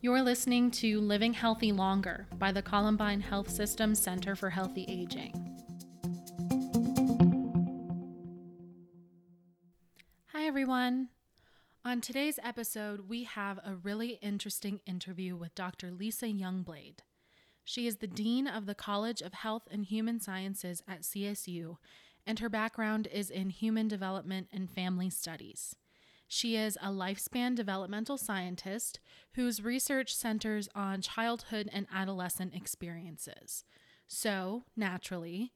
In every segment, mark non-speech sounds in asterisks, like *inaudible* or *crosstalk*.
You're listening to Living Healthy Longer by the Columbine Health System Center for Healthy Aging. Hi, everyone. On today's episode, we have a really interesting interview with Dr. Lise Youngblade. She is the Dean of the College of Health and Human Sciences at CSU, and her background is in human development and family studies. She is a lifespan developmental scientist whose research centers on childhood and adolescent experiences. So, naturally,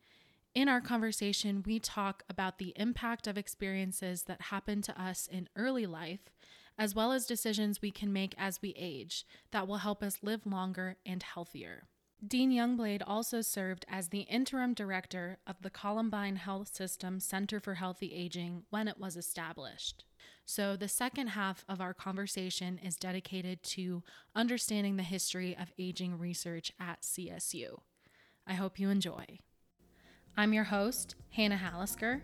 in our conversation, we talk about the impact of experiences that happen to us in early life, as well as decisions we can make as we age that will help us live longer and healthier. Dean Youngblade also served as the interim director of the Columbine Health System Center for Healthy Aging when it was established. So, the second half of our conversation is dedicated to understanding the history of aging research at CSU. I hope you enjoy. I'm your host, Hannah Hallisker,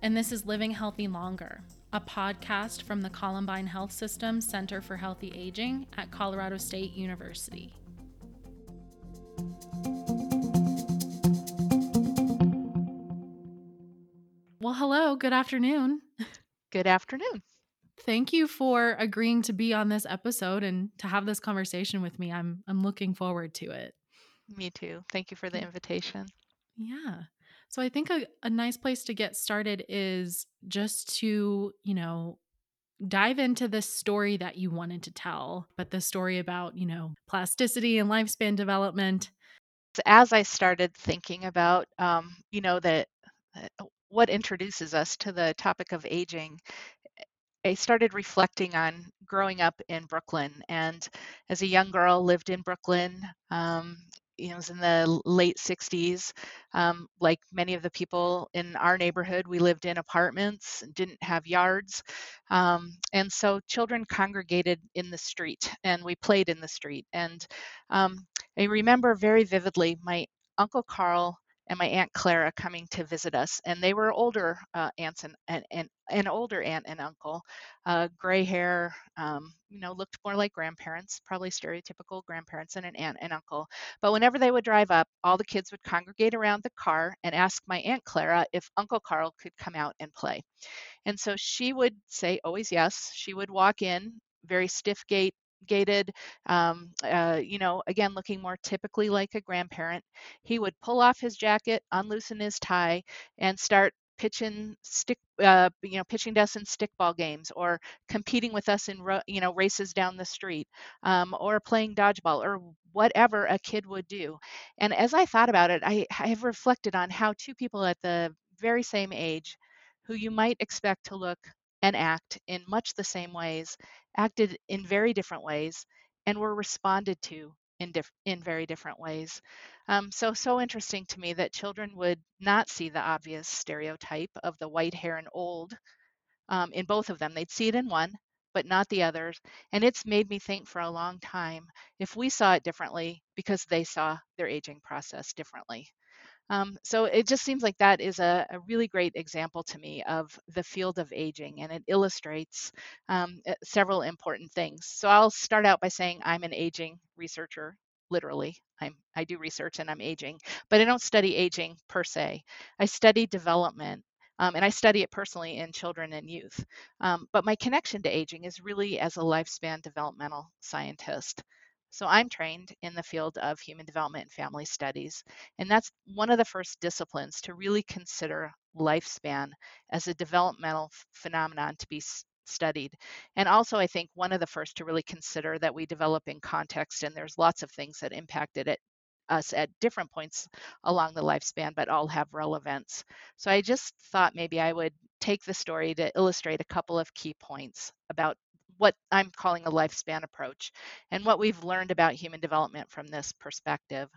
and this is Living Healthy Longer, a podcast from the Columbine Health System Center for Healthy Aging at Colorado State University. Well, hello, good afternoon. Good afternoon. Thank you for agreeing to be on this episode and to have this conversation with me. I'm I'm looking forward to it. Me too. Thank you for the invitation. Yeah. So I think a, a nice place to get started is just to, you know, dive into this story that you wanted to tell, but the story about, you know, plasticity and lifespan development. As I started thinking about, um, you know, that what introduces us to the topic of aging, I started reflecting on growing up in Brooklyn. And as a young girl, lived in Brooklyn. Um, you know, it was in the late 60s. Um, like many of the people in our neighborhood, we lived in apartments, didn't have yards. Um, and so children congregated in the street and we played in the street. And um, I remember very vividly my Uncle Carl and my aunt Clara coming to visit us, and they were older uh, aunts and, and, and an older aunt and uncle, uh, gray hair, um, you know, looked more like grandparents, probably stereotypical grandparents and an aunt and uncle. But whenever they would drive up, all the kids would congregate around the car and ask my aunt Clara if Uncle Carl could come out and play. And so she would say always yes. She would walk in, very stiff gait, gated, um, uh, you know, again, looking more typically like a grandparent. He would pull off his jacket, unloosen his tie, and start pitching stick uh, you know pitching to us in stickball games or competing with us in you know races down the street um, or playing dodgeball or whatever a kid would do and as i thought about it I, I have reflected on how two people at the very same age who you might expect to look and act in much the same ways, acted in very different ways, and were responded to in, diff- in very different ways. Um, so, so interesting to me that children would not see the obvious stereotype of the white hair and old um, in both of them. They'd see it in one, but not the others. And it's made me think for a long time if we saw it differently because they saw their aging process differently. Um, so it just seems like that is a, a, really great example to me of the field of aging, and it illustrates um, eh, several important things. So I'll start out by saying I'm an aging researcher. Literally, I'm I do research and I'm aging, but I don't study aging per se. I study development um, and I study it personally in children and youth. Um, but my connection to aging is really as a lifespan developmental scientist. So I'm trained in the field of human development and family studies. And that's one of the first disciplines to really consider lifespan as a developmental phenomenon to be studied. And also, I think one of the first to really consider that we develop in context, and there's lots of things that impacted it us at different points along the lifespan, but all have relevance. So I just thought maybe I would take the story to illustrate a couple of key points about what I'm calling a lifespan approach and what we've learned about human development from this perspective.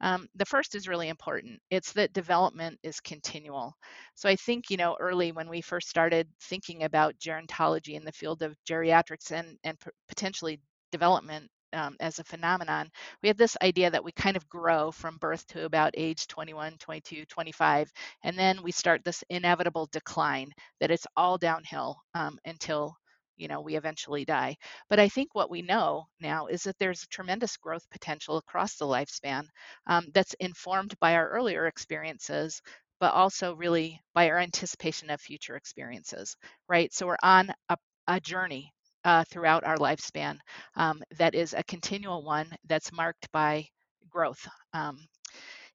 Um, the first is really important. It's that development is continual. So I think, you know, early when we first started thinking about gerontology in the field of geriatrics and, and p- potentially development um, as a phenomenon, we had this idea that we kind of grow from birth to about age 21, 22, 25, and then we start this inevitable decline, that it's all downhill um, until you know we eventually die. But i think what we know now is that there's a tremendous growth potential across the lifespan um, that's informed by our earlier experiences but also really by our anticipation of future experiences right? So we're on a, a journey uh, throughout our lifespan um, that is a continual one that's marked by growth um,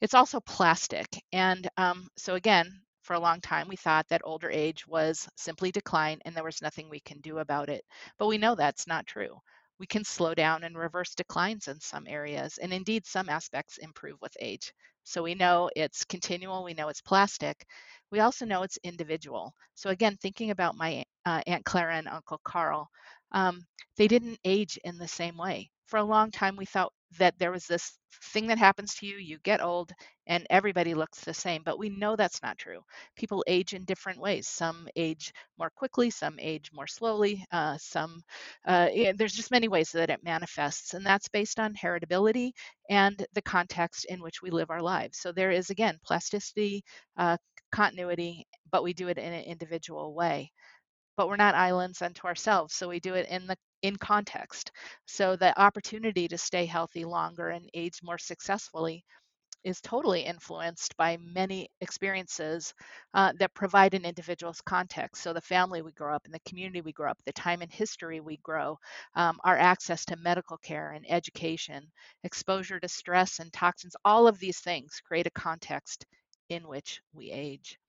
it's also plastic. And um, so again for a long time, we thought that older age was simply decline and there was nothing we can do about it. But we know that's not true. We can slow down and reverse declines in some areas, and indeed, some aspects improve with age. So we know it's continual, we know it's plastic. We also know it's individual. So, again, thinking about my uh, Aunt Clara and Uncle Carl, um, they didn't age in the same way. For a long time, we thought that there was this thing that happens to you, you get old, and everybody looks the same. But we know that's not true. People age in different ways. Some age more quickly, some age more slowly, uh, some, uh, yeah, there's just many ways that it manifests. And that's based on heritability and the context in which we live our lives. So there is, again, plasticity, uh, continuity, but we do it in an individual way but we're not islands unto ourselves so we do it in the in context. So the opportunity to stay healthy longer and age more successfully is totally influenced by many experiences uh, that provide an individual's context. So, the family we grow up in, the community we grow up, the time and history we grow, um, our access to medical care and education, exposure to stress and toxins, all of these things create a context in which we age.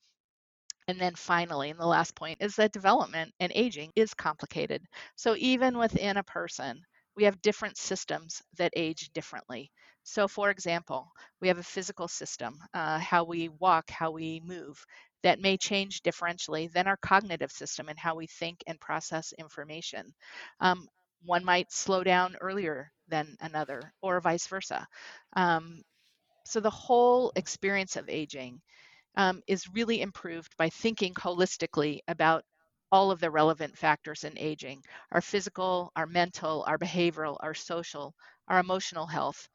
And then finally, and the last point is that development and aging is complicated. So even within a person, we have different systems that age differently. So, for example, we have a physical system, uh, how we walk, how we move, that may change differentially than our cognitive system and how we think and process information. Um, one might slow down earlier than another, or vice versa. Um, so, the whole experience of aging um, is really improved by thinking holistically about all of the relevant factors in aging our physical, our mental, our behavioral, our social, our emotional health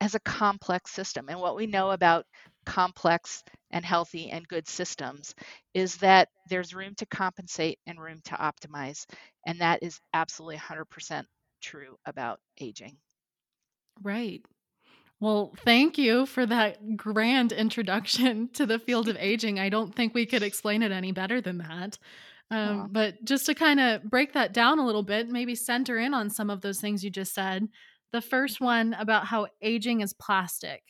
as a complex system. And what we know about complex and healthy and good systems is that there's room to compensate and room to optimize. And that is absolutely 100% true about aging. Right. Well, thank you for that grand introduction to the field of aging. I don't think we could explain it any better than that. Um, but just to kind of break that down a little bit, maybe center in on some of those things you just said. The first one about how aging is plastic.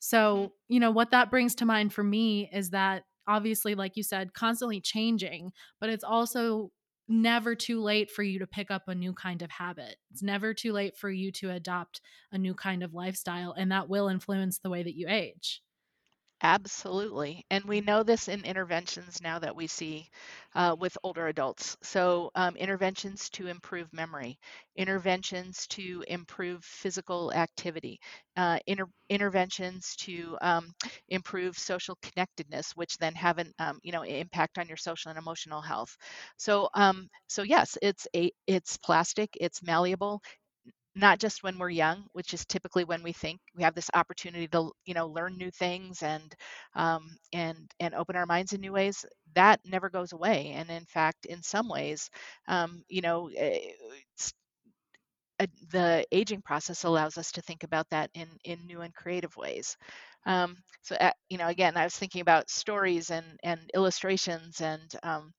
So, mm-hmm. you know, what that brings to mind for me is that obviously, like you said, constantly changing, but it's also never too late for you to pick up a new kind of habit. It's never too late for you to adopt a new kind of lifestyle, and that will influence the way that you age. Absolutely. And we know this in interventions now that we see uh, with older adults. So, um, interventions to improve memory, interventions to improve physical activity, uh, inter- interventions to um, improve social connectedness, which then have an um, you know impact on your social and emotional health. So, um, so yes, it's a it's plastic, it's malleable, not just when we're young, which is typically when we think we have this opportunity to, you know, learn new things and um, and and open our minds in new ways. That never goes away, and in fact, in some ways, um, you know, eh, the aging process allows us to think about that in in new and creative ways. Um, so, uh, you know, again, I was thinking about stories and and illustrations, and um,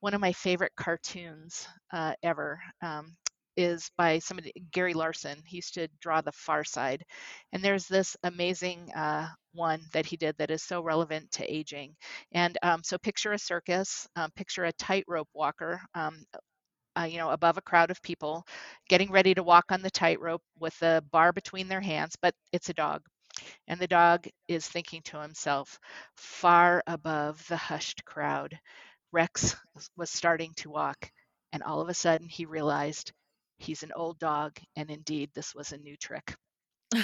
one of my favorite cartoons uh, ever um, is by somebody Gary Larson. He used to draw The Far Side, and there's this amazing uh, one that he did that is so relevant to aging. And um, so picture a circus, um, picture a tightrope walker. Um, uh, you know, above a crowd of people, getting ready to walk on the tightrope with a bar between their hands, but it's a dog. And the dog is thinking to himself, far above the hushed crowd, Rex was starting to walk. And all of a sudden, he realized he's an old dog, and indeed, this was a new trick.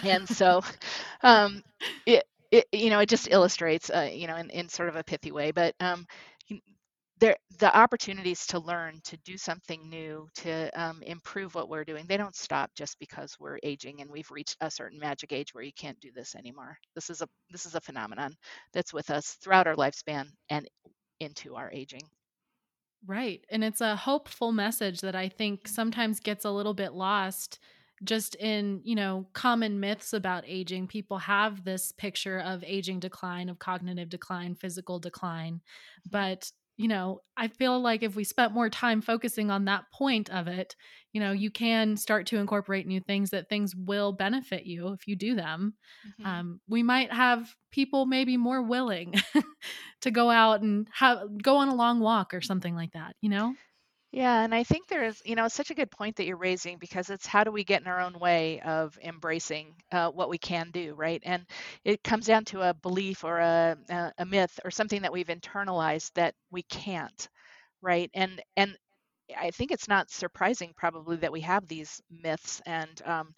and *laughs* so, um, it, it, you know, it just illustrates, uh, you know, in, in sort of a pithy way, but um, there, the opportunities to learn, to do something new, to um, improve what we're doing, they don't stop just because we're aging and we've reached a certain magic age where you can't do this anymore. This is a this is a phenomenon that's with us throughout our lifespan and into our aging. Right. And it's a hopeful message that I think sometimes gets a little bit lost just in, you know, common myths about aging. People have this picture of aging decline, of cognitive decline, physical decline. Mm-hmm. But, you know, I feel like if we spent more time focusing on that point of it, you know, you can start to incorporate new things that things will benefit you if you do them. Mm-hmm. Um, we might have people maybe more willing *laughs* to go out and have go on a long walk or something like that, you know? Yeah, and I think there's, you know, such a good point that you're raising because it's how do we get in our own way of embracing uh, what we can do, right? And it comes down to a belief or a, a myth or something that we've internalized that we can't, right? And and I think it's not surprising probably that we have these myths and um,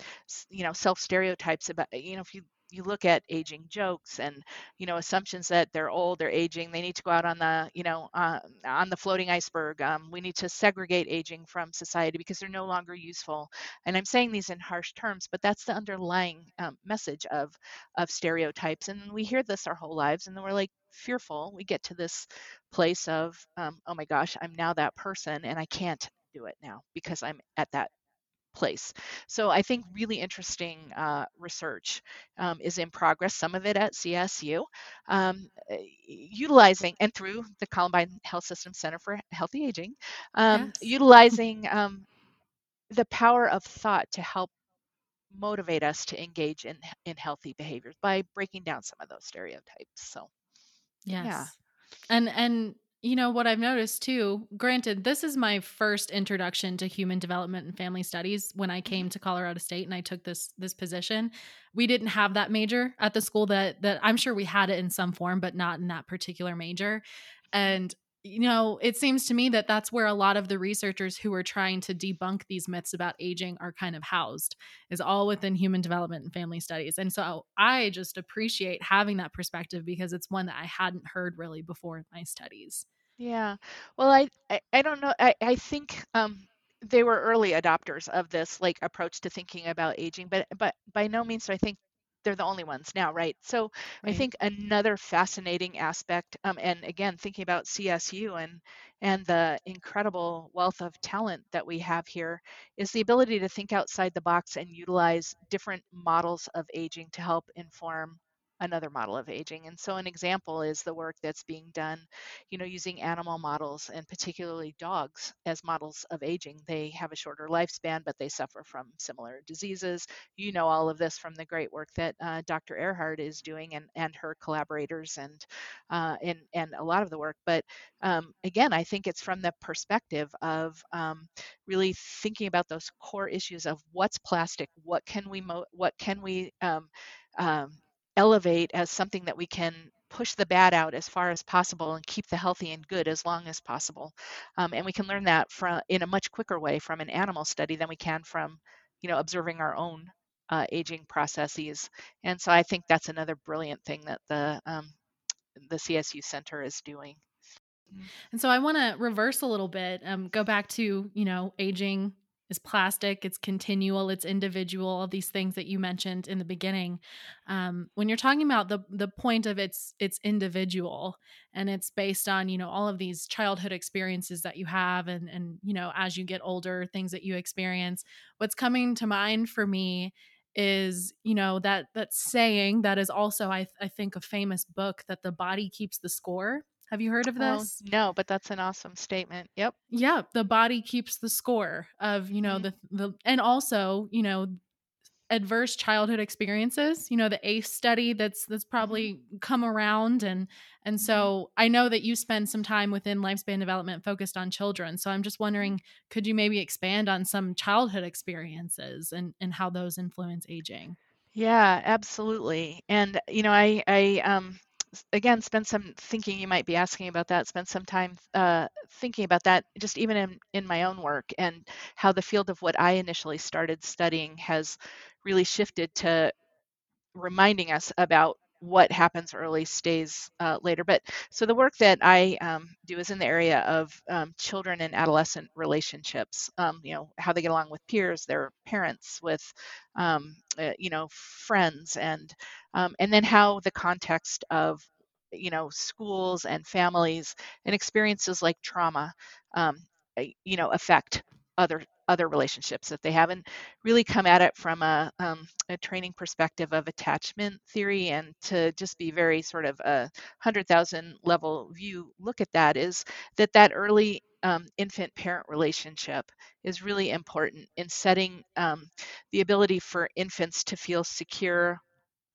you know self stereotypes about you know if you you look at aging jokes and you know assumptions that they're old they're aging they need to go out on the you know uh, on the floating iceberg um, we need to segregate aging from society because they're no longer useful. And i'm saying these in harsh terms but that's the underlying um, message of of stereotypes. And we hear this our whole lives and then we're like fearful. We get to this place of um, oh my gosh i'm now that person and i can't do it now because i'm at that place. So I think really interesting uh, research um, is in progress, some of it at CSU, um, eh, utilizing, and through the Columbine Health System Center for Healthy Aging, um, yes. utilizing um, the power of thought to help motivate us to engage in, in healthy behaviors by breaking down some of those stereotypes. So, yes. yeah. And, and you know what I've noticed too, granted, this is my first introduction to human development and family studies when I came mm-hmm. to Colorado State and I took this this position. We didn't have that major at the school that that I'm sure we had it in some form but not in that particular major. And you know, it seems to me that that's where a lot of the researchers who are trying to debunk these myths about aging are kind of housed, is all within human development and family studies. And so I just appreciate having that perspective because it's one that I hadn't heard really before in my studies. Yeah. Well, I I, I don't know. I, I think um, they were early adopters of this like approach to thinking about aging, but but by no means do I think they're the only ones now, right? So right. I think another fascinating aspect, um, and again, thinking about CSU and and the incredible wealth of talent that we have here, is the ability to think outside the box and utilize different models of aging to help inform another model of aging. And so an example is the work that's being done, you know, using animal models and particularly dogs as models of aging. They have a shorter lifespan, but they suffer from similar diseases. You know all of this from the great work that uh, Dr. Ehrhart is doing and, and her collaborators and, uh, and, and a lot of the work. But um, again, I think it's from the perspective of um, really thinking about those core issues of what's plastic, what can we, mo- what can we um, um elevate as something that we can push the bad out as far as possible and keep the healthy and good as long as possible. Um, and we can learn that from in a much quicker way from an animal study than we can from, you know, observing our own uh, aging processes. And so I think that's another brilliant thing that the um, the CSU Center is doing. And so I want to reverse a little bit, um, go back to you know aging is plastic, it's continual, it's individual, all these things that you mentioned in the beginning. Um, when you're talking about the the point of it's it's individual and it's based on, you know, all of these childhood experiences that you have and and you know, as you get older, things that you experience, what's coming to mind for me is you know that that saying that is also I, I think a famous book that the body keeps the score have you heard of this? no, but that's an awesome statement. Yep. Yeah, the body keeps the score of, you know, mm-hmm. the the and also, you know, adverse childhood experiences, you know, the ACE study that's that's mm-hmm. probably come around and and mm-hmm. so I know that you spend some time within lifespan development focused on children. So I'm just mm-hmm. wondering, could you maybe expand on some childhood experiences and and how those influence aging? Yeah, absolutely. And you know, I I um again spend some thinking you might be asking about that spend some time uh, thinking about that just even in, in my own work and how the field of what i initially started studying has really shifted to reminding us about what happens early stays uh, later. But so the work that I um, do is in the area of um, children and adolescent relationships. Um, you know how they get along with peers, their parents, with uh, you know friends, and um, and then how the context of you know schools and families and experiences like trauma um, you know affect other other relationships that they haven't really come at it from a, um, a training perspective of attachment theory and to just be very sort of a 100,000 level view look at that is that that early um, infant parent relationship is really important in setting um, the ability for infants to feel secure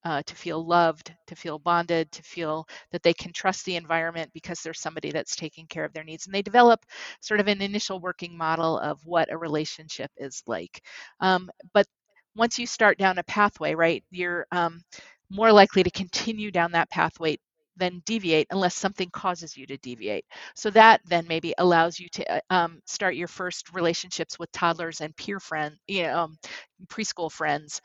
uh, to feel loved, to feel bonded, to feel that they can trust the environment because there's somebody that's taking care of their needs. And they develop sort of an initial working model of what a relationship is like. Um, but once you start down a pathway, right, you're um, more likely to continue down that pathway than deviate unless something causes you to deviate. So that then maybe allows you to uh, um, start your first relationships with toddlers and peer friends, you know, um, preschool friends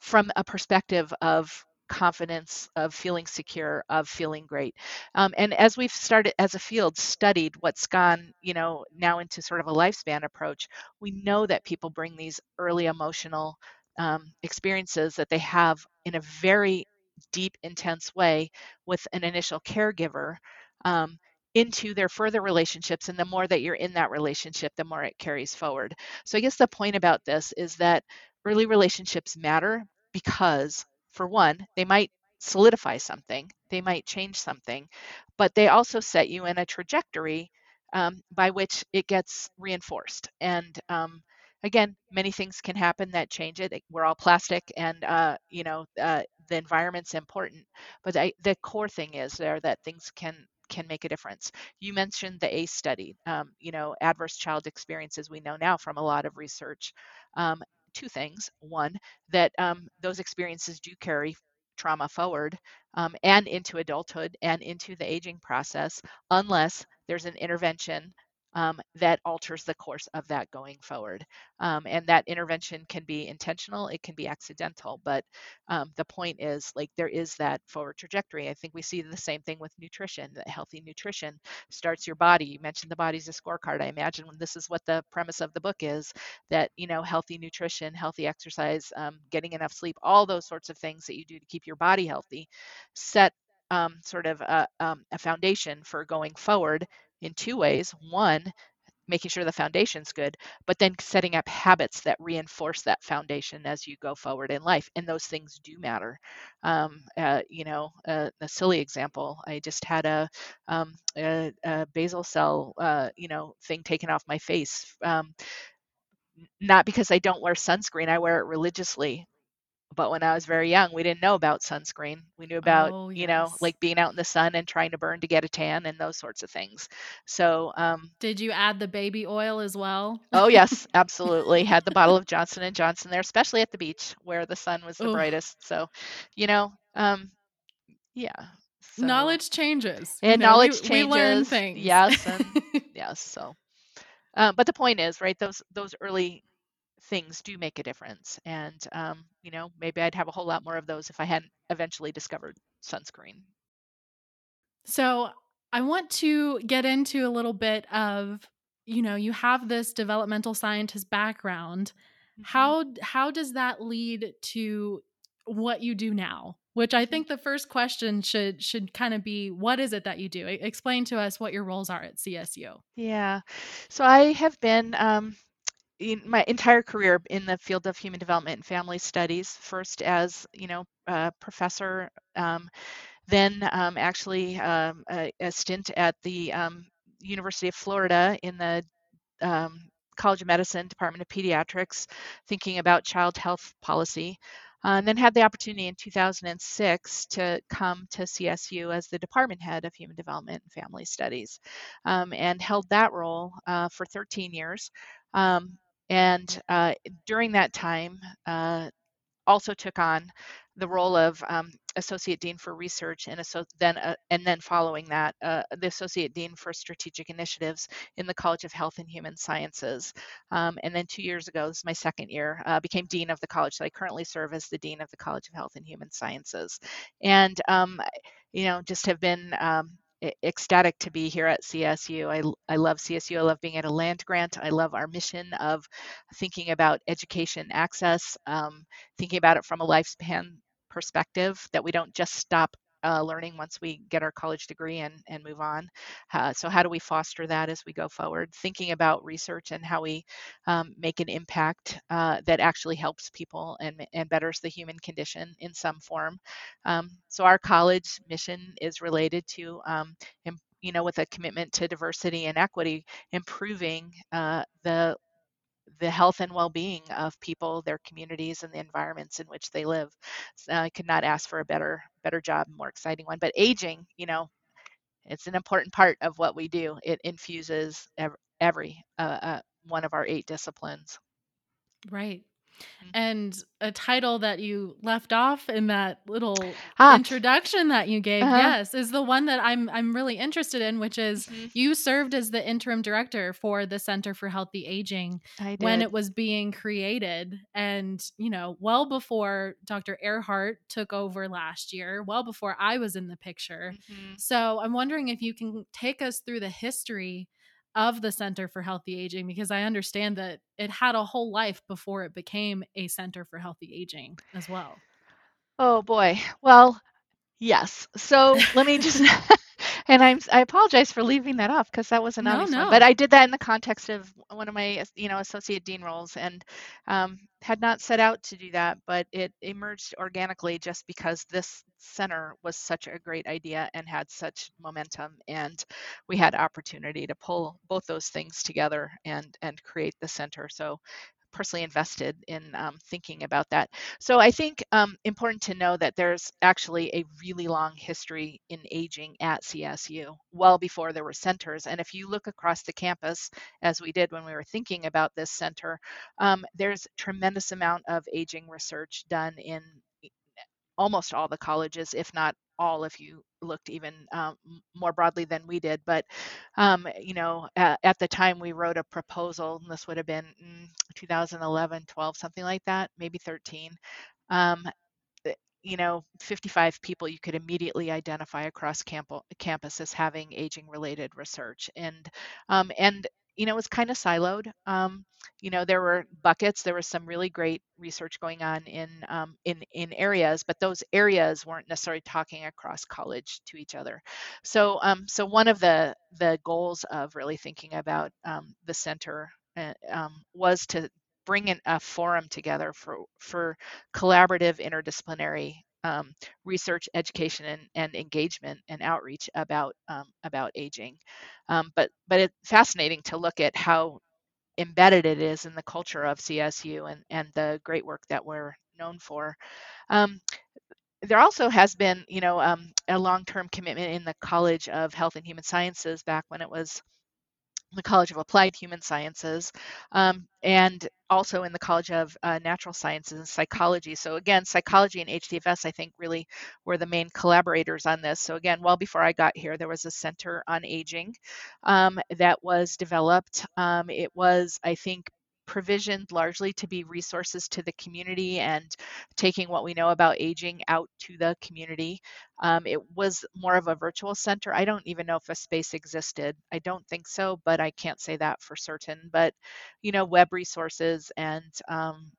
from a perspective of confidence of feeling secure of feeling great. Um, and as we've started as a field studied what's gone you know now into sort of a lifespan approach we know that people bring these early emotional um, experiences that they have in a very deep intense way with an initial caregiver um, into their further relationships and the more that you're in that relationship the more it carries forward. So i guess the point about this is that early relationships matter because, for one, they might solidify something, they might change something, but they also set you in a trajectory um, by which it gets reinforced. And um, again, many things can happen that change it. We're all plastic, and uh, you know uh, the environment's important. But the core thing is there that things can can make a difference. You mentioned the ACE study. Um, you know, adverse child experiences. We know now from a lot of research um, two things. One, that um, those experiences do carry trauma forward um, and into adulthood and into the aging process, unless there's an intervention um, that alters the course of that going forward. Um, and that intervention can be intentional, it can be accidental, but um, the point is like there is that forward trajectory. I think we see the same thing with nutrition. That healthy nutrition starts your body. You mentioned the body's a scorecard. I imagine this is what the premise of the book is that, you know, healthy nutrition, healthy exercise, um, getting enough sleep, all those sorts of things that you do to keep your body healthy set um, sort of a, um, a, foundation for going forward in two ways. One, making sure the foundation's good, but then setting up habits that reinforce that foundation as you go forward in life. And those things do matter. Um, uh, you know, uh, a silly example, I just had a, um, a, a basal cell, uh, you know, thing taken off my face. Um, not because I don't wear sunscreen, I wear it religiously but when I was very young, we didn't know about sunscreen. We knew about, oh, you know, like being out in the sun and trying to burn to get a tan and those sorts of things. So, um, did you add the baby oil as well? oh yes, *laughs* absolutely. Had the bottle of Johnson and Johnson there, especially at the beach where the sun was the Ooh. brightest. So, you know, um, yeah. So, knowledge changes. And you know, knowledge we, changes. We learn things. Yes, and *laughs* yes. So, uh, but the point is, right? Those those early things do make a difference. And, um, you know, maybe I'd have a whole lot more of those if I hadn't eventually discovered sunscreen. So I want to get into a little bit of, you know, you have this developmental scientist background. Mm-hmm. How how does that lead to what you do now? Which I think the first question should should kind of be what is it that you do? Explain to us what your roles are at CSU. Yeah. So I have been um, in my entire career in the field of human development and family studies, first as you know a professor, um, then um, actually um, a, a, stint at the um, University of Florida in the um, College of Medicine, Department of Pediatrics, thinking about child health policy. Uh, and then had the opportunity in 2006 to come to CSU as the department head of human development and family studies, um, and held that role uh, for 13 years. Um, and uh, during that time, uh, also took on the role of um, associate dean for research and then uh, and then following that uh, the associate dean for strategic initiatives in the college of health and human sciences. Um, and then two years ago this is my second year uh, became dean of the college so i currently serve as the dean of the college of health and human sciences. And um, you know just have been um, ecstatic to be here at CSU. I, I love CSU. I love being at a land grant. I love our mission of thinking about education access, um, thinking about it from a lifespan perspective, that we don't just stop uh, learning once we get our college degree and, and move on. Uh, so, how do we foster that as we go forward? Thinking about research and how we um, make an impact uh, that actually helps people and, and betters the human condition in some form. Um, so, our college mission is related to, um, you know, with a commitment to diversity and equity, improving uh, the the health and well-being of people, their communities, and the environments in which they live. So I could not ask for a better better job, more exciting one. But aging, you know, it's an important part of what we do. It infuses every, every uh, uh, one of our eight disciplines. Right. Mm-hmm. And a title that you left off in that little ah. introduction that you gave, uh-huh. yes, is the one that I'm I'm really interested in, which is mm-hmm. you served as the interim director for the Center for Healthy Aging when it was being created, and you know, well before Dr. Ehrhart took over last year, well before I was in the picture. Mm-hmm. So I'm wondering if you can take us through the history of the Center for Healthy Aging because I understand that it had a whole life before it became a Center for Healthy Aging as well. Oh boy. Well, yes. So let me just *laughs* *laughs* and I'm I apologize for leaving that off because that was an no, obvious no. one. But I did that in the context of one of my you know associate dean roles and um, had not set out to do that, but it emerged organically just because this center was such a great idea and had such momentum, and we had opportunity to pull both those things together and and create the center. So personally invested in um, thinking about that. So I think um, important to know that there's actually a really long history in aging at CSU, well before there were centers. And if you look across the campus, as we did when we were thinking about this center, um, there's tremendous amount of aging research done in almost all the colleges, if not all if you looked even um, more broadly than we did. But, um, you know, at, at, the time we wrote a proposal, and this would have been mm, 2011, 12, something like that, maybe 13. Um, eh, you know, 55 people you could immediately identify across camp- campus as having aging related research. And, um, and you know, it was kind of siloed. Um, you know, there were buckets. There was some really great research going on in um, in in areas, but those areas weren't necessarily talking across college to each other. So, um, so one of the the goals of really thinking about um, the center uh, was to bring in a forum together for for collaborative interdisciplinary um, research, education, and, and, engagement and outreach about um, about aging. Um, but but it's fascinating to look at how embedded it is in the culture of CSU and and the great work that we're known for. Um, there also has been, you know, um, a long-term commitment in the College of Health and Human Sciences back when it was the College of Applied Human Sciences, um, and also in the College of uh, Natural Sciences and Psychology. So again, psychology and HDFS, I think, really were the main collaborators on this. So again, well before I got here, there was a Center on Aging um, that was developed. Um, it was, I think, provisioned largely to be resources to the community and taking what we know about aging out to the community. Um, it was more of a virtual center. I don't even know if a space existed. I don't think so, but I can't say that for certain. But, you know, web resources and um,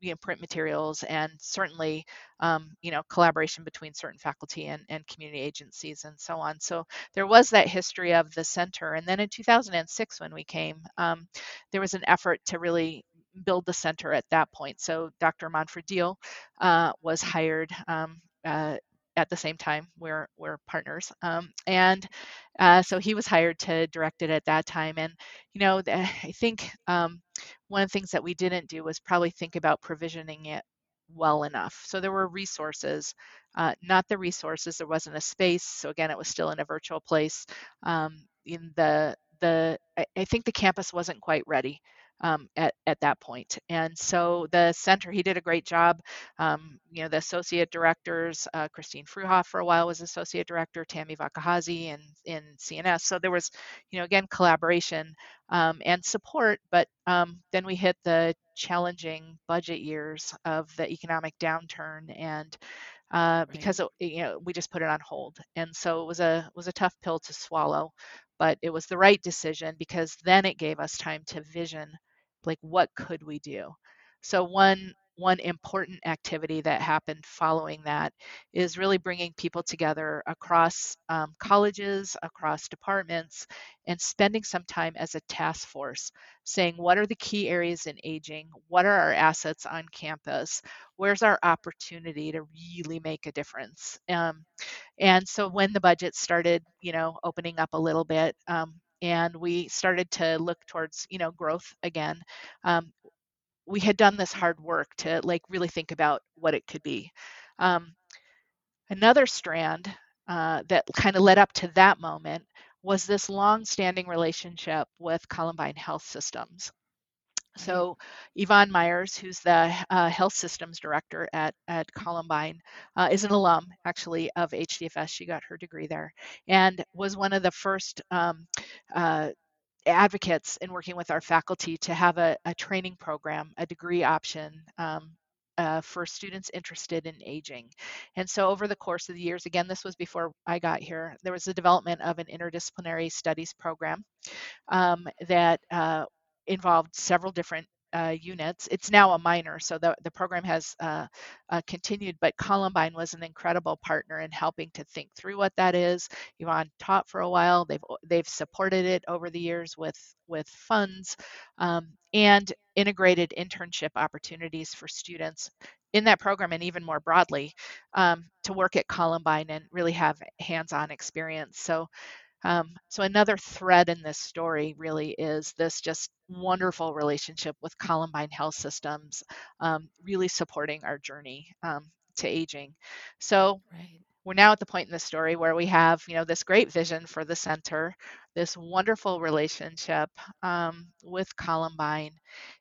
you know, print materials and certainly um, you know collaboration between certain faculty and, and community agencies and so on. So there was that history of the center. And then in 2006 when we came um, there was an effort to really build the center at that point. So dr manfred Diehl uh, was hired um, uh, at the same time we're we're partners um, and uh, so he was hired to direct it at that time. And you know *sighs* i think um, one of the things that we didn't do was probably think about provisioning it well enough. So there were resources uh, not the resources there wasn't a space so again it was still in a virtual place um, in the the I, I think the campus wasn't quite ready um, at, at that point. And so the center, he did a great job. Um, you know, the associate directors, uh, Christine Fruhauf for a while was associate director, Tammy Vakahazi in, in CNS. So there was, you know, again, collaboration um, and support, but um, then we hit the challenging budget years of the economic downturn and uh, right. because it, you know we just put it on hold and so it was a was a tough pill to swallow but it was the right decision because then it gave us time to vision like what could we do so one one important activity that happened following that is really bringing people together across um, colleges, across departments, and spending some time as a task force saying what are the key areas in aging? What are our assets on campus? Where's our opportunity to really make a difference? Um, and so when the budget started, you know, opening up a little bit, um, and we started to look towards you know growth again um, we had done this hard work to like really think about what it could be. Um, another strand uh, that kind of led up to that moment was this long-standing relationship with Columbine Health Systems. So Yvonne Myers, who's the uh, health systems director at, at Columbine, uh, is an alum actually of HDFS. She got her degree there and was one of the first um, uh, advocates in working with our faculty to have a, a training program, a degree option um, uh, for students interested in aging. And so over the course of the years, again, this was before I got here, there was the development of an interdisciplinary studies program um, that uh, involved several different uh, units. It's now a minor, so the, the program has uh, uh, continued, but Columbine was an incredible partner in helping to think through what that is. Yvonne taught for a while. They've they've supported it over the years with with funds um, and integrated internship opportunities for students in that program and even more broadly um, to work at Columbine and really have hands-on experience. So um, so another thread in this story really is this just wonderful relationship with Columbine Health Systems, um, really supporting our journey um, to aging. So right. we're now at the point in the story where we have, you know, this great vision for the center, this wonderful relationship um, with Columbine,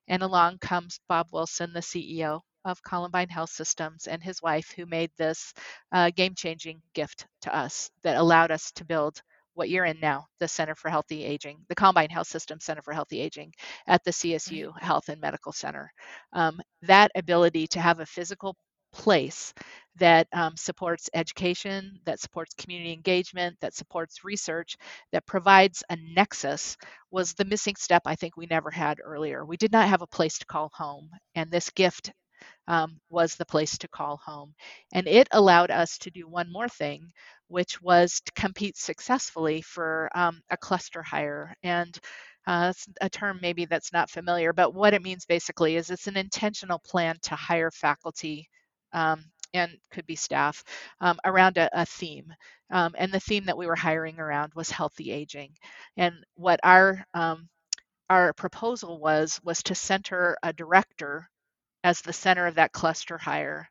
and along comes Bob Wilson, the CEO of Columbine Health Systems, and his wife, who made this uh, game-changing gift to us that allowed us to build what you're in now, the Center for Healthy Aging, the Columbine Health System Center for Healthy Aging at the CSU. Health and Medical Center. Um, that ability to have a physical place that um, supports education, that supports community engagement, that supports research, that provides a nexus was the missing step I think we never had earlier. We did not have a place to call home, and this gift um, was the place to call home. And it allowed us to do one more thing, which was to compete successfully for um, a cluster hire. And uh, a term maybe that's not familiar, but what it means basically is it's an intentional plan to hire faculty um, and could be staff um, around a, a theme. Um, and the theme that we were hiring around was healthy aging. And what our um, our proposal was was to center a director as the center of that cluster hire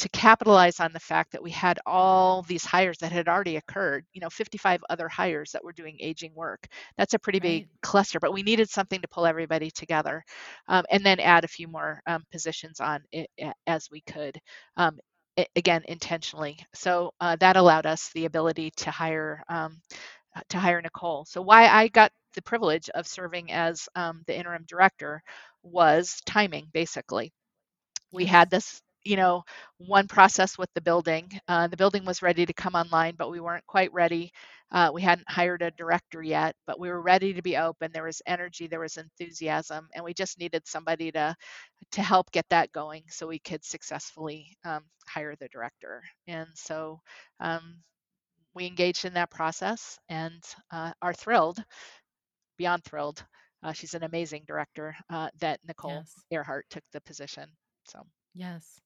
to capitalize on the fact that we had all these hires that had already occurred, you know, 55 other hires that were doing aging work. That's a pretty right. big cluster, but we needed something to pull everybody together um, and then add a few more um, positions on it, as we could. Um, it, again, intentionally. So uh, that allowed us the ability to hire um, to hire Nicole. So why I got the privilege of serving as um, the interim director was timing, basically we had this you know one process with the building. Uh, the building was ready to come online but we weren't quite ready. Uh, we hadn't hired a director yet but we were ready to be open. There was energy there was enthusiasm and we just needed somebody to to help get that going so we could successfully um, hire the director. And so um, we engaged in that process and uh, are thrilled beyond thrilled. Uh, she's an amazing director uh, that nicole yes. Ehrhart took the position so, yes.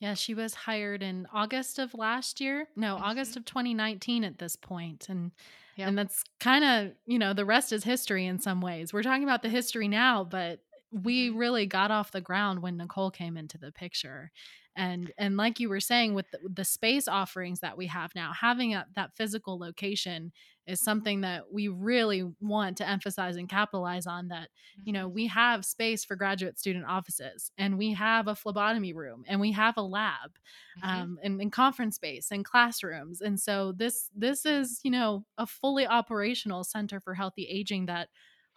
Yeah, she was hired in August of last year. No, mm-hmm. August of 2019 at this point. And yep. and that's kind of, you know, the rest is history in some ways. We're talking about the history now, but we mm-hmm. really got off the ground when Nicole came into the picture and and like you were saying with the, the space offerings that we have now having a, that physical location is something that we really want to emphasize and capitalize on that you know mm-hmm. we have space for graduate student offices and we have a phlebotomy room and we have a lab mm-hmm. um, and, and conference space and classrooms and so this this is you know a fully operational center for healthy aging that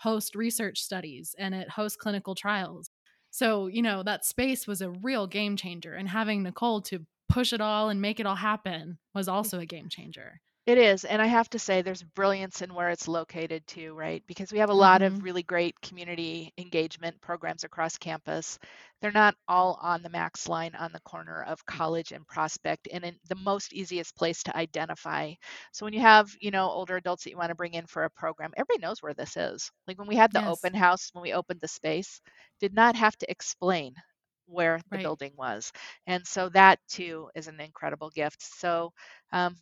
host research studies and it hosts clinical trials so, you know, that space was a real game changer. And having Nicole to push it all and make it all happen was mm. also a game changer. It is, and I have to say there's brilliance in where it's located too, right? Because we have a lot of Mm-hmm. really great community engagement programs across campus. They're not all on the Max line on the corner of College and Prospect and in the most easiest place to identify. So when you have, you know, older adults that you want to bring in for a program, everybody knows where this is. Like when we had the Yes. open house, when we opened the space, did not have to explain where the Right. building was. And so that too is an incredible gift. So um,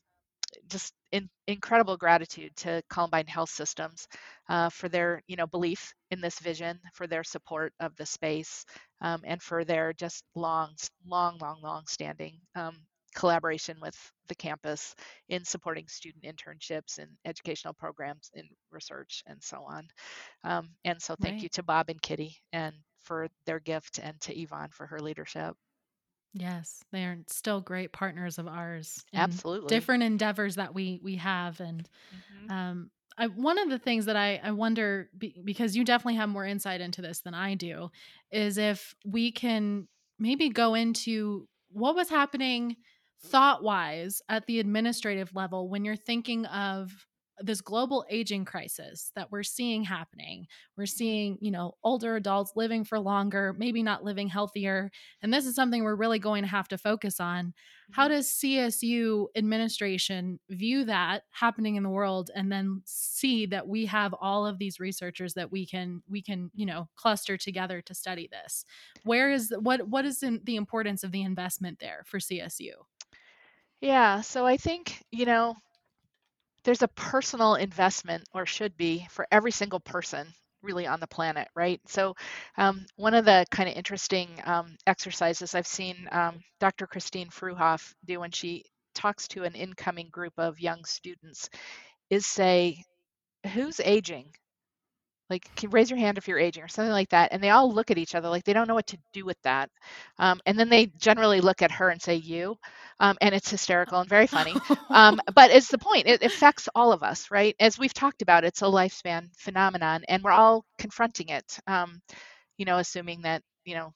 just in, incredible gratitude to Columbine Health Systems uh, for their, you know, belief in this vision, for their support of the space, um, and for their just long, long, long, long standing um, collaboration with the campus in supporting student internships and educational programs in research and so on. Um, and so thank you to Bob and Kitty and for their gift and to Yvonne for her leadership. Yes, they are still great partners of ours Absolutely. different endeavors that we we have, and hmm um, I, one of the things that I I wonder be, because you definitely have more insight into this than I do, is if we can maybe go into what was happening thought wise at the administrative level when you're thinking of this global aging crisis that we're seeing happening. We're seeing, you know, older adults living for longer, maybe not living healthier and this is something we're really going to have to focus on. How hmm does CSU administration view that happening in the world and then see that we have all of these researchers that we can we can, you know, cluster together to study this? Where is what what is the importance of the investment there for CSU? Yeah, so I think, you know, there's a personal investment or should be for every single person really on the planet, right? So, um, one of the kind of interesting um, exercises I've seen um, Dr. Christine Fruhauf do when she talks to an incoming group of young students is say, Who's aging? Like can raise your hand if you're aging or something like that and they all look at each other like they don't know what to do with that um, and then they generally look at her and say you um, and it's hysterical and very funny um, *laughs* but it's the point it affects all of us right? As we've talked about it's a lifespan phenomenon and we're all confronting it um, you know assuming that you know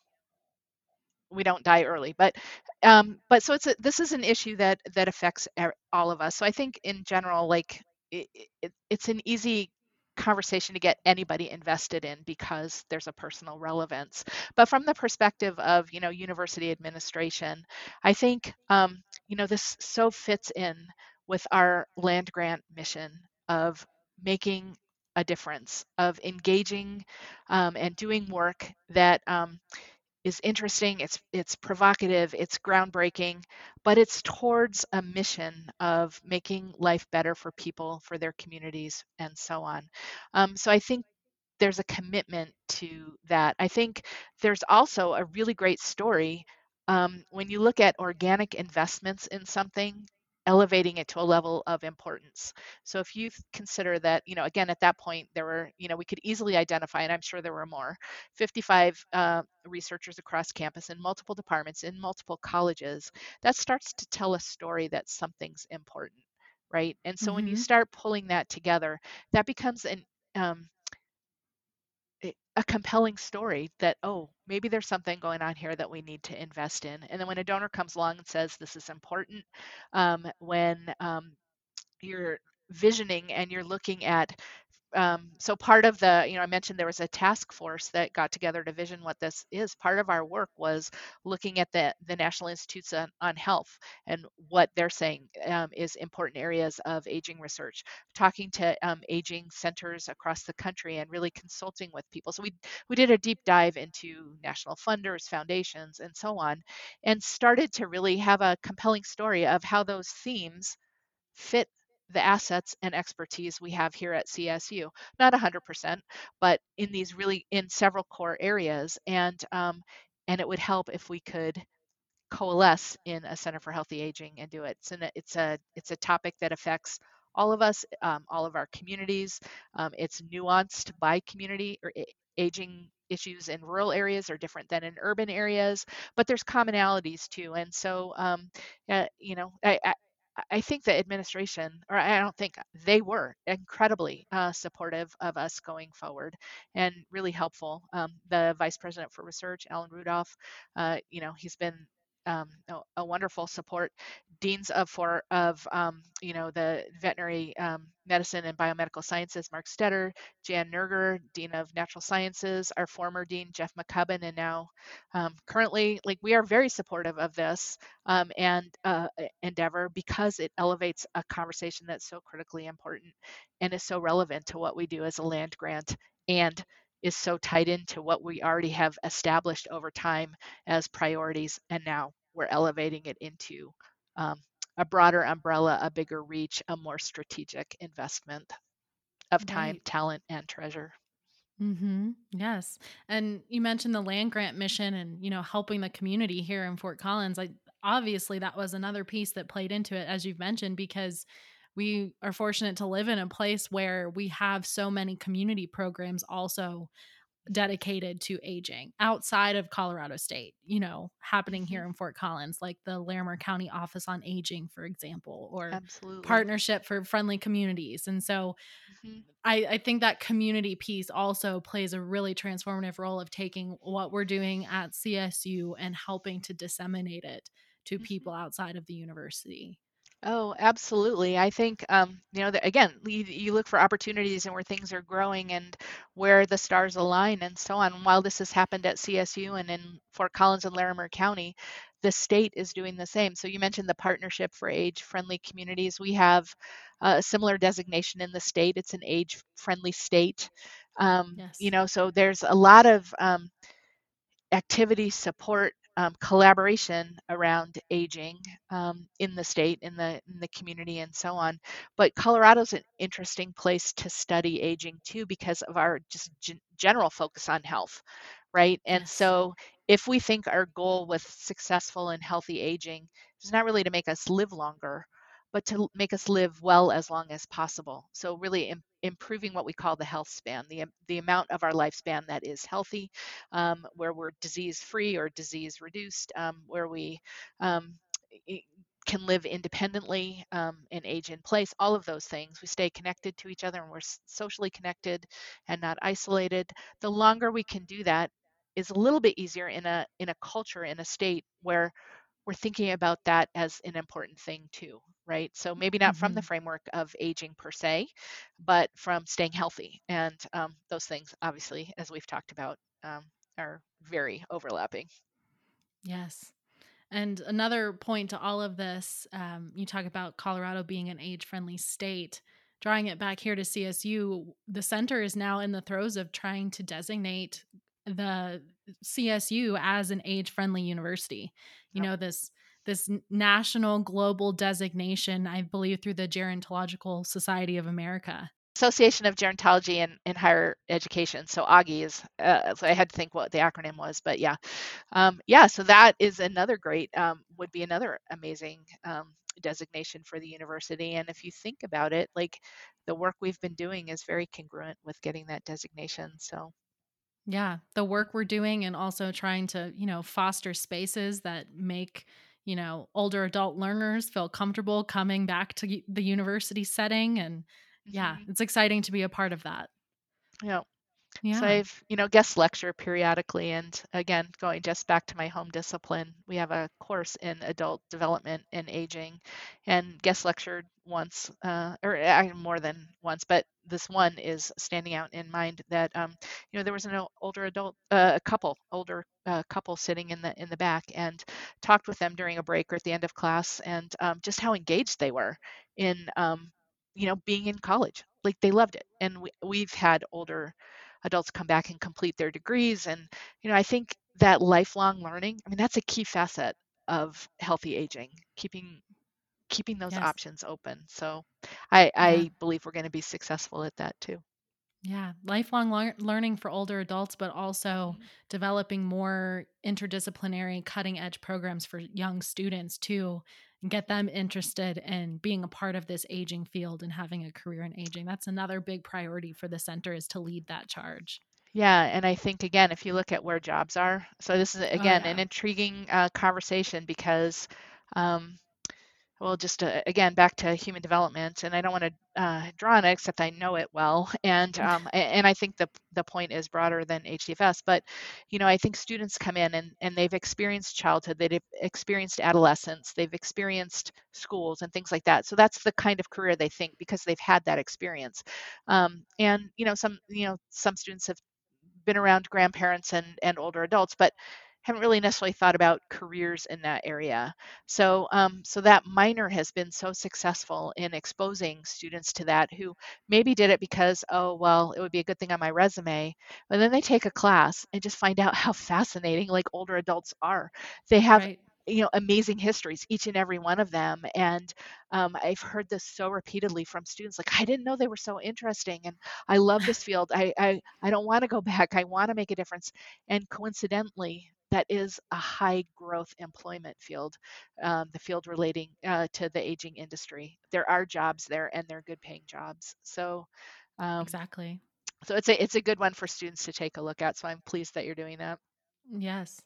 we don't die early but um but so it's a, this is an issue that that affects all of us so i think in general like it, it, it's an easy conversation to get anybody invested in because there's a personal relevance. But from the perspective of you know university administration i think um, you know this so fits in with our land grant mission of making a difference of engaging um, and doing work that um, is interesting, it's it's provocative, it's groundbreaking, but it's towards a mission of making life better for people, for their communities, and so on. Um, so I think there's a commitment to that. I think there's also a really great story um, when you look at organic investments in something elevating it to a level of importance so if you consider that you know again at that point there were you know we could easily identify and i'm sure there were more 55 uh, researchers across campus in multiple departments in multiple colleges that starts to tell a story that something's important right and so when you mm-hmm. start pulling that together that becomes an um, a compelling story that oh maybe there's something going on here that we need to invest in. And then when a donor comes along and says this is important um, when um, you're visioning and you're looking at um, so part of the you know i mentioned there was a task force that got together to vision what this is. Part of our work was looking at the the national institutes on, on health and what they're saying um, is important areas of aging research. Talking to um, aging centers across the country and really consulting with people. So we we did a deep dive into national funders foundations and so on and started to really have a compelling story of how those themes fit the assets and expertise we have here at CSU. Not 100%, but in these really in several core areas, and um, and it would help if we could coalesce in a Center for Healthy Aging and do it. So it's a it's a topic that affects all of us, um, all of our communities. Um, it's nuanced by community or aging issues in rural areas are different than in urban areas, but there's commonalities too. And so, um, uh, you know, I, I I think the administration, or I don't think they were incredibly uh, supportive of us going forward and really helpful. Um, the vice president for research, Alan Rudolph, uh, you know, he's been um, a, a, wonderful support. Deans of for of um, you know the veterinary um, medicine and biomedical sciences, Mark Stetter, Jan Nerger, Dean of Natural Sciences, our former Dean Jeff McCubbin, and now um, currently like we are very supportive of this um, and uh, endeavor because it elevates a conversation that's so critically important and is so relevant to what we do as a land grant and is so tied into what we already have established over time as priorities. And now we're elevating it into um, a broader umbrella, a bigger reach, a more strategic investment of time, right. talent, and treasure. Mm-hmm. Yes. And you mentioned the land grant mission and, you know, helping the community here in Fort Collins. I obviously that was another piece that played into it, as you've mentioned, because we are fortunate to live in a place where we have so many community programs also dedicated to aging outside of Colorado State, you know, happening here mm-hmm. in Fort Collins, like the Larimer County Office on Aging, for example, or Absolutely. Partnership for Friendly Communities. And so mm-hmm. I, I think that community piece also plays a really transformative role of taking what we're doing at CSU and helping to disseminate it to mm-hmm. people outside of the university. Oh, absolutely. I think, um, you know, that again, you, you look for opportunities and where things are growing and where the stars align and so on. While this has happened at CSU and in Fort Collins and Larimer County, the state is doing the same. So you mentioned the Partnership for Age Friendly Communities. We have a similar designation in the state. It's an age friendly state. Um, yes. You know, so there's a lot of um, activity support um, collaboration around aging um, in the state, in the in the community, and so on. But Colorado's an interesting place to study aging too because of our just g- general focus on health, right? And so if we think our goal with successful and healthy aging is not really to make us live longer, but to make us live well as long as possible. So really Im- improving what we call the health span, the, the amount of our lifespan that is healthy, um, where we're disease free or disease reduced, um, where we um, can live independently um, and age in place, all of those things. We stay connected to each other and we're socially connected and not isolated. The longer we can do that is a little bit easier in a in a culture in a state where we're thinking about that as an important thing too right? So maybe not mm-hmm. from the mm-hmm. framework of aging per se, but from staying healthy. And um, those things, obviously, as we've talked about, um, are very overlapping. Yes. And another point to all of this, um, you talk about Colorado being an age friendly state. Drawing it back here to CSU, the center is now in the throes of trying to designate the CSU as an age friendly university. You know, this this national global designation, I believe, through the Gerontological Society of America. Association of Gerontology and, in Higher Education. So AGGI is, uh, so I had to think what the acronym was, but yeah. Um, yeah, so that is another great, um, would be another amazing um, designation for the university. And if you think about it, like the work we've been doing is very congruent with getting that designation. So yeah, the work we're doing and also trying to, you know, foster spaces that make you know, older adult learners feel comfortable coming back to the university setting. And mm-hmm. yeah, it's exciting to be a part of that. Yeah. Yeah. So I've, you know, guest lecture periodically. And again, going just back to my home discipline, we have a course in adult development and aging and guest lectured once, uh, or more than once, but this one is standing out in mind that, um, you know, there was an older adult, uh, couple, older uh, couple sitting in the in the back and talked with them during a break or at the end of class and um, just how engaged they were in, um, you know, being in college. Like they loved it. And we, we've had older adults come back and complete their degrees. And, you know, I think that lifelong learning, I mean, that's a key facet of healthy aging, keeping keeping those yes. options open. So I, I believe we're going to be successful at that too. Yeah, lifelong le- learning for older adults, but also mm-hmm. developing more interdisciplinary, cutting edge programs for young students too, get them interested in being a part of this aging field and having a career in aging. That's another big priority for the center is to lead that charge. Yeah, and I think again, if you look at where jobs are, so this is oh, again oh, yeah. an intriguing uh, conversation because um, well, just uh, again back to human development, and I don't want to uh, draw on it except I know it well, *laughs* and *laughs* um, and I think the the point is broader than HDFS. But you know, I think students come in and and they've experienced childhood, they've experienced adolescence, they've experienced schools and things like that. So that's the kind of career they think because they've had that experience. Um, and you know, some you know some students have been around grandparents and and older adults, but haven't really necessarily thought about careers in that area. So, um, so that minor has been so successful in exposing students to that who maybe did it because, oh, well, it would be a good thing on my resume. But then they take a class and just find out how fascinating like older adults are. They have Right. you know amazing histories each and every one of them and um, i've heard this so repeatedly from students like i didn't know they were so interesting and i love this *laughs* field i i, I don't want to go back i want to make a difference and coincidentally that is a high growth employment field um, the field relating uh, to the aging industry there are jobs there and they're good paying jobs so um, Exactly. so it's a it's a good one for students to take a look at so i'm pleased that you're doing that Yes.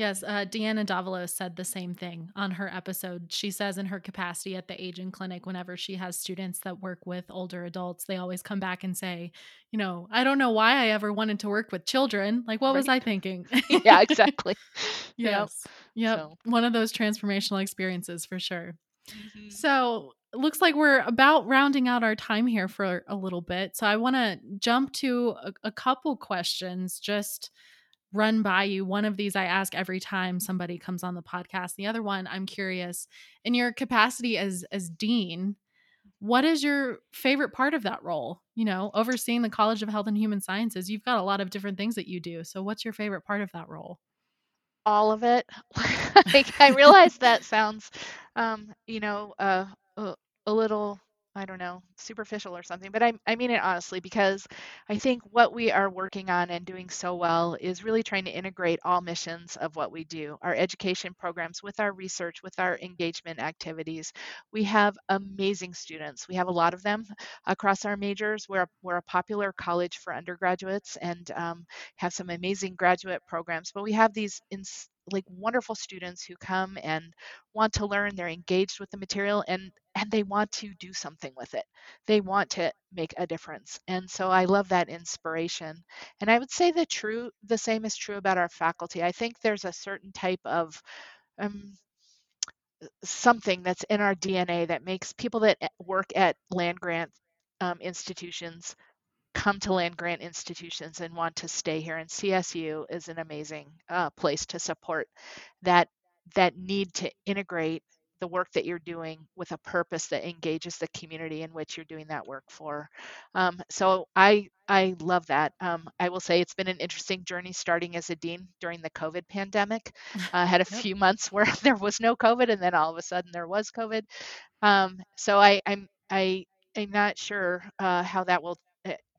Yes, uh, Deanna Davalos said the same thing on her episode. She says, in her capacity at the aging clinic, whenever she has students that work with older adults, they always come back and say, You know, I don't know why I ever wanted to work with children. Like, what was I thinking? *laughs* yeah exactly *laughs* yes. Yep. so One of those transformational experiences for sure. mhm. So, looks like we're about rounding out our time here for a little bit. So, I want to jump to a, a couple questions just run by you. One of these I ask every time somebody comes on the podcast. The other one, I'm curious, in your capacity as as dean, what is your favorite part of that role? You know, overseeing the College of Health and Human Sciences, you've got a lot of different things that you do. So, what's your favorite part of that role? all of it. *laughs* like, I realize that sounds, um, you know, uh, a, a little, I don't know, superficial or something, but I, I mean it honestly because I think what we are working on and doing so well is really trying to integrate all missions of what we do, our education programs with our research, with our engagement activities. We have amazing students. We have a lot of them across our majors. We're, we're a popular college for undergraduates and um, have some amazing graduate programs, but we have these in, like wonderful students who come and want to learn they're engaged with the material and and they want to do something with it. They want to make a difference. And so i love that inspiration. And i would say the true the same is true about our faculty. I think there's a certain type of um, something that's in our dna that makes people that work at land grant um, institutions come to land grant institutions and want to stay here. And CSU is an amazing uh, place to support that that need to integrate the work that you're doing with a purpose that engages the community in which you're doing that work for. Um, so I I love that. Um, I will say it's been an interesting journey starting as a dean during the COVID pandemic. *laughs* I uh, had a Yep. few months *laughs* where there was no COVID, and then all of a sudden there was COVID. Um, so I I'm I I'm not sure uh, how that will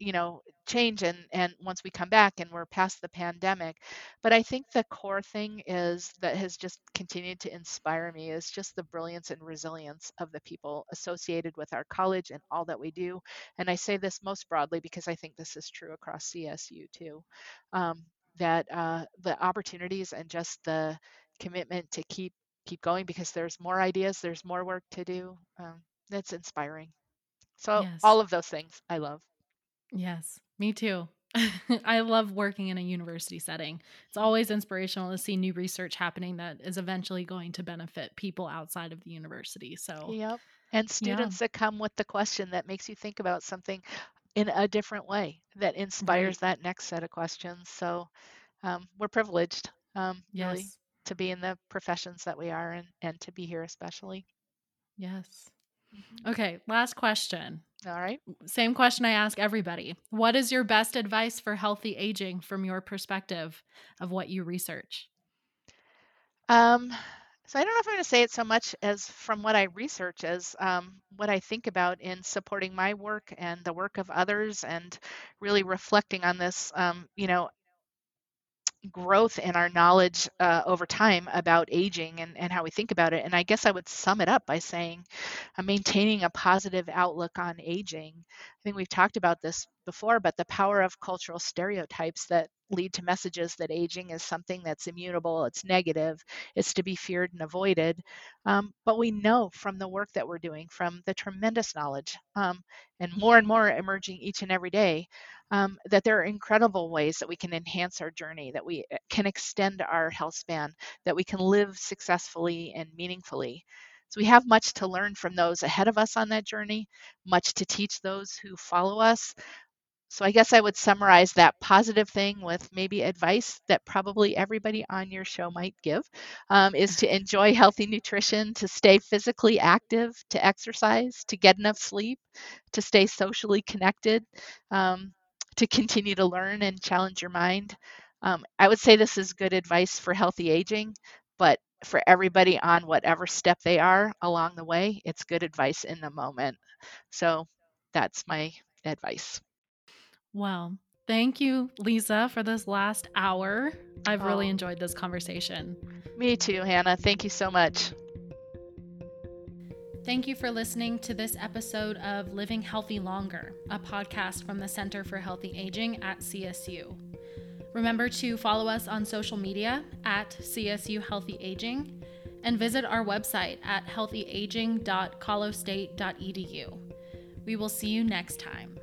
you know change and and once we come back and we're past the pandemic. But i think the core thing is that has just continued to inspire me is just the brilliance and resilience of the people associated with our college and all that we do. And i say this most broadly because i think this is true across csu too um, that uh, the opportunities and just the commitment to keep keep going because there's more ideas there's more work to do um, that's inspiring. So Yes. all of those things i love Yes, me too. *laughs* I love working in a university setting. It's always inspirational to see new research happening that is eventually going to benefit people outside of the university. So, Yep. And yeah, students that come with the question that makes you think about something in a different way that inspires right. that next set of questions. So um, we're privileged, um, really, to be in the professions that we are and, and to be here, especially. Yes. Mhm. Okay, last question. All right. Same question I ask everybody. What is your best advice for healthy aging from your perspective of what you research? Um, so I don't know if I'm going to say it so much as from what I research as um, what I think about in supporting my work and the work of others and really reflecting on this. Um, you know, growth in our knowledge uh, over time about aging and, and how we think about it. And I guess I would sum it up by saying uh, maintaining a positive outlook on aging. I think we've talked about this before, but the power of cultural stereotypes that lead to messages that aging is something that's immutable, it's negative, it's to be feared and avoided. Um, but we know from the work that we're doing, from the tremendous knowledge, um, and more and more emerging each and every day, um, that there are incredible ways that we can enhance our journey, that we uh, can extend our health span, that we can live successfully and meaningfully. So we have much to learn from those ahead of us on that journey, much to teach those who follow us, so I guess I would summarize that positive thing with maybe advice that probably everybody on your show might give um, is to *laughs* enjoy healthy nutrition, to stay physically active, to exercise, to get enough sleep, to stay socially connected, um, to continue to learn and challenge your mind. Um, I would say this is good advice for healthy aging, but for everybody on whatever step they are along the way, it's good advice in the moment. So that's my advice. Well, thank you, Lise, for this last hour. I've oh. really enjoyed this conversation. Me too, Hannah. Thank you so much. Thank you for listening to this episode of Living Healthy Longer, a podcast from the Center for Healthy Aging at CSU. Remember to follow us on social media at CSU Healthy Aging and visit our website at healthyaging.colostate.edu. We will see you next time.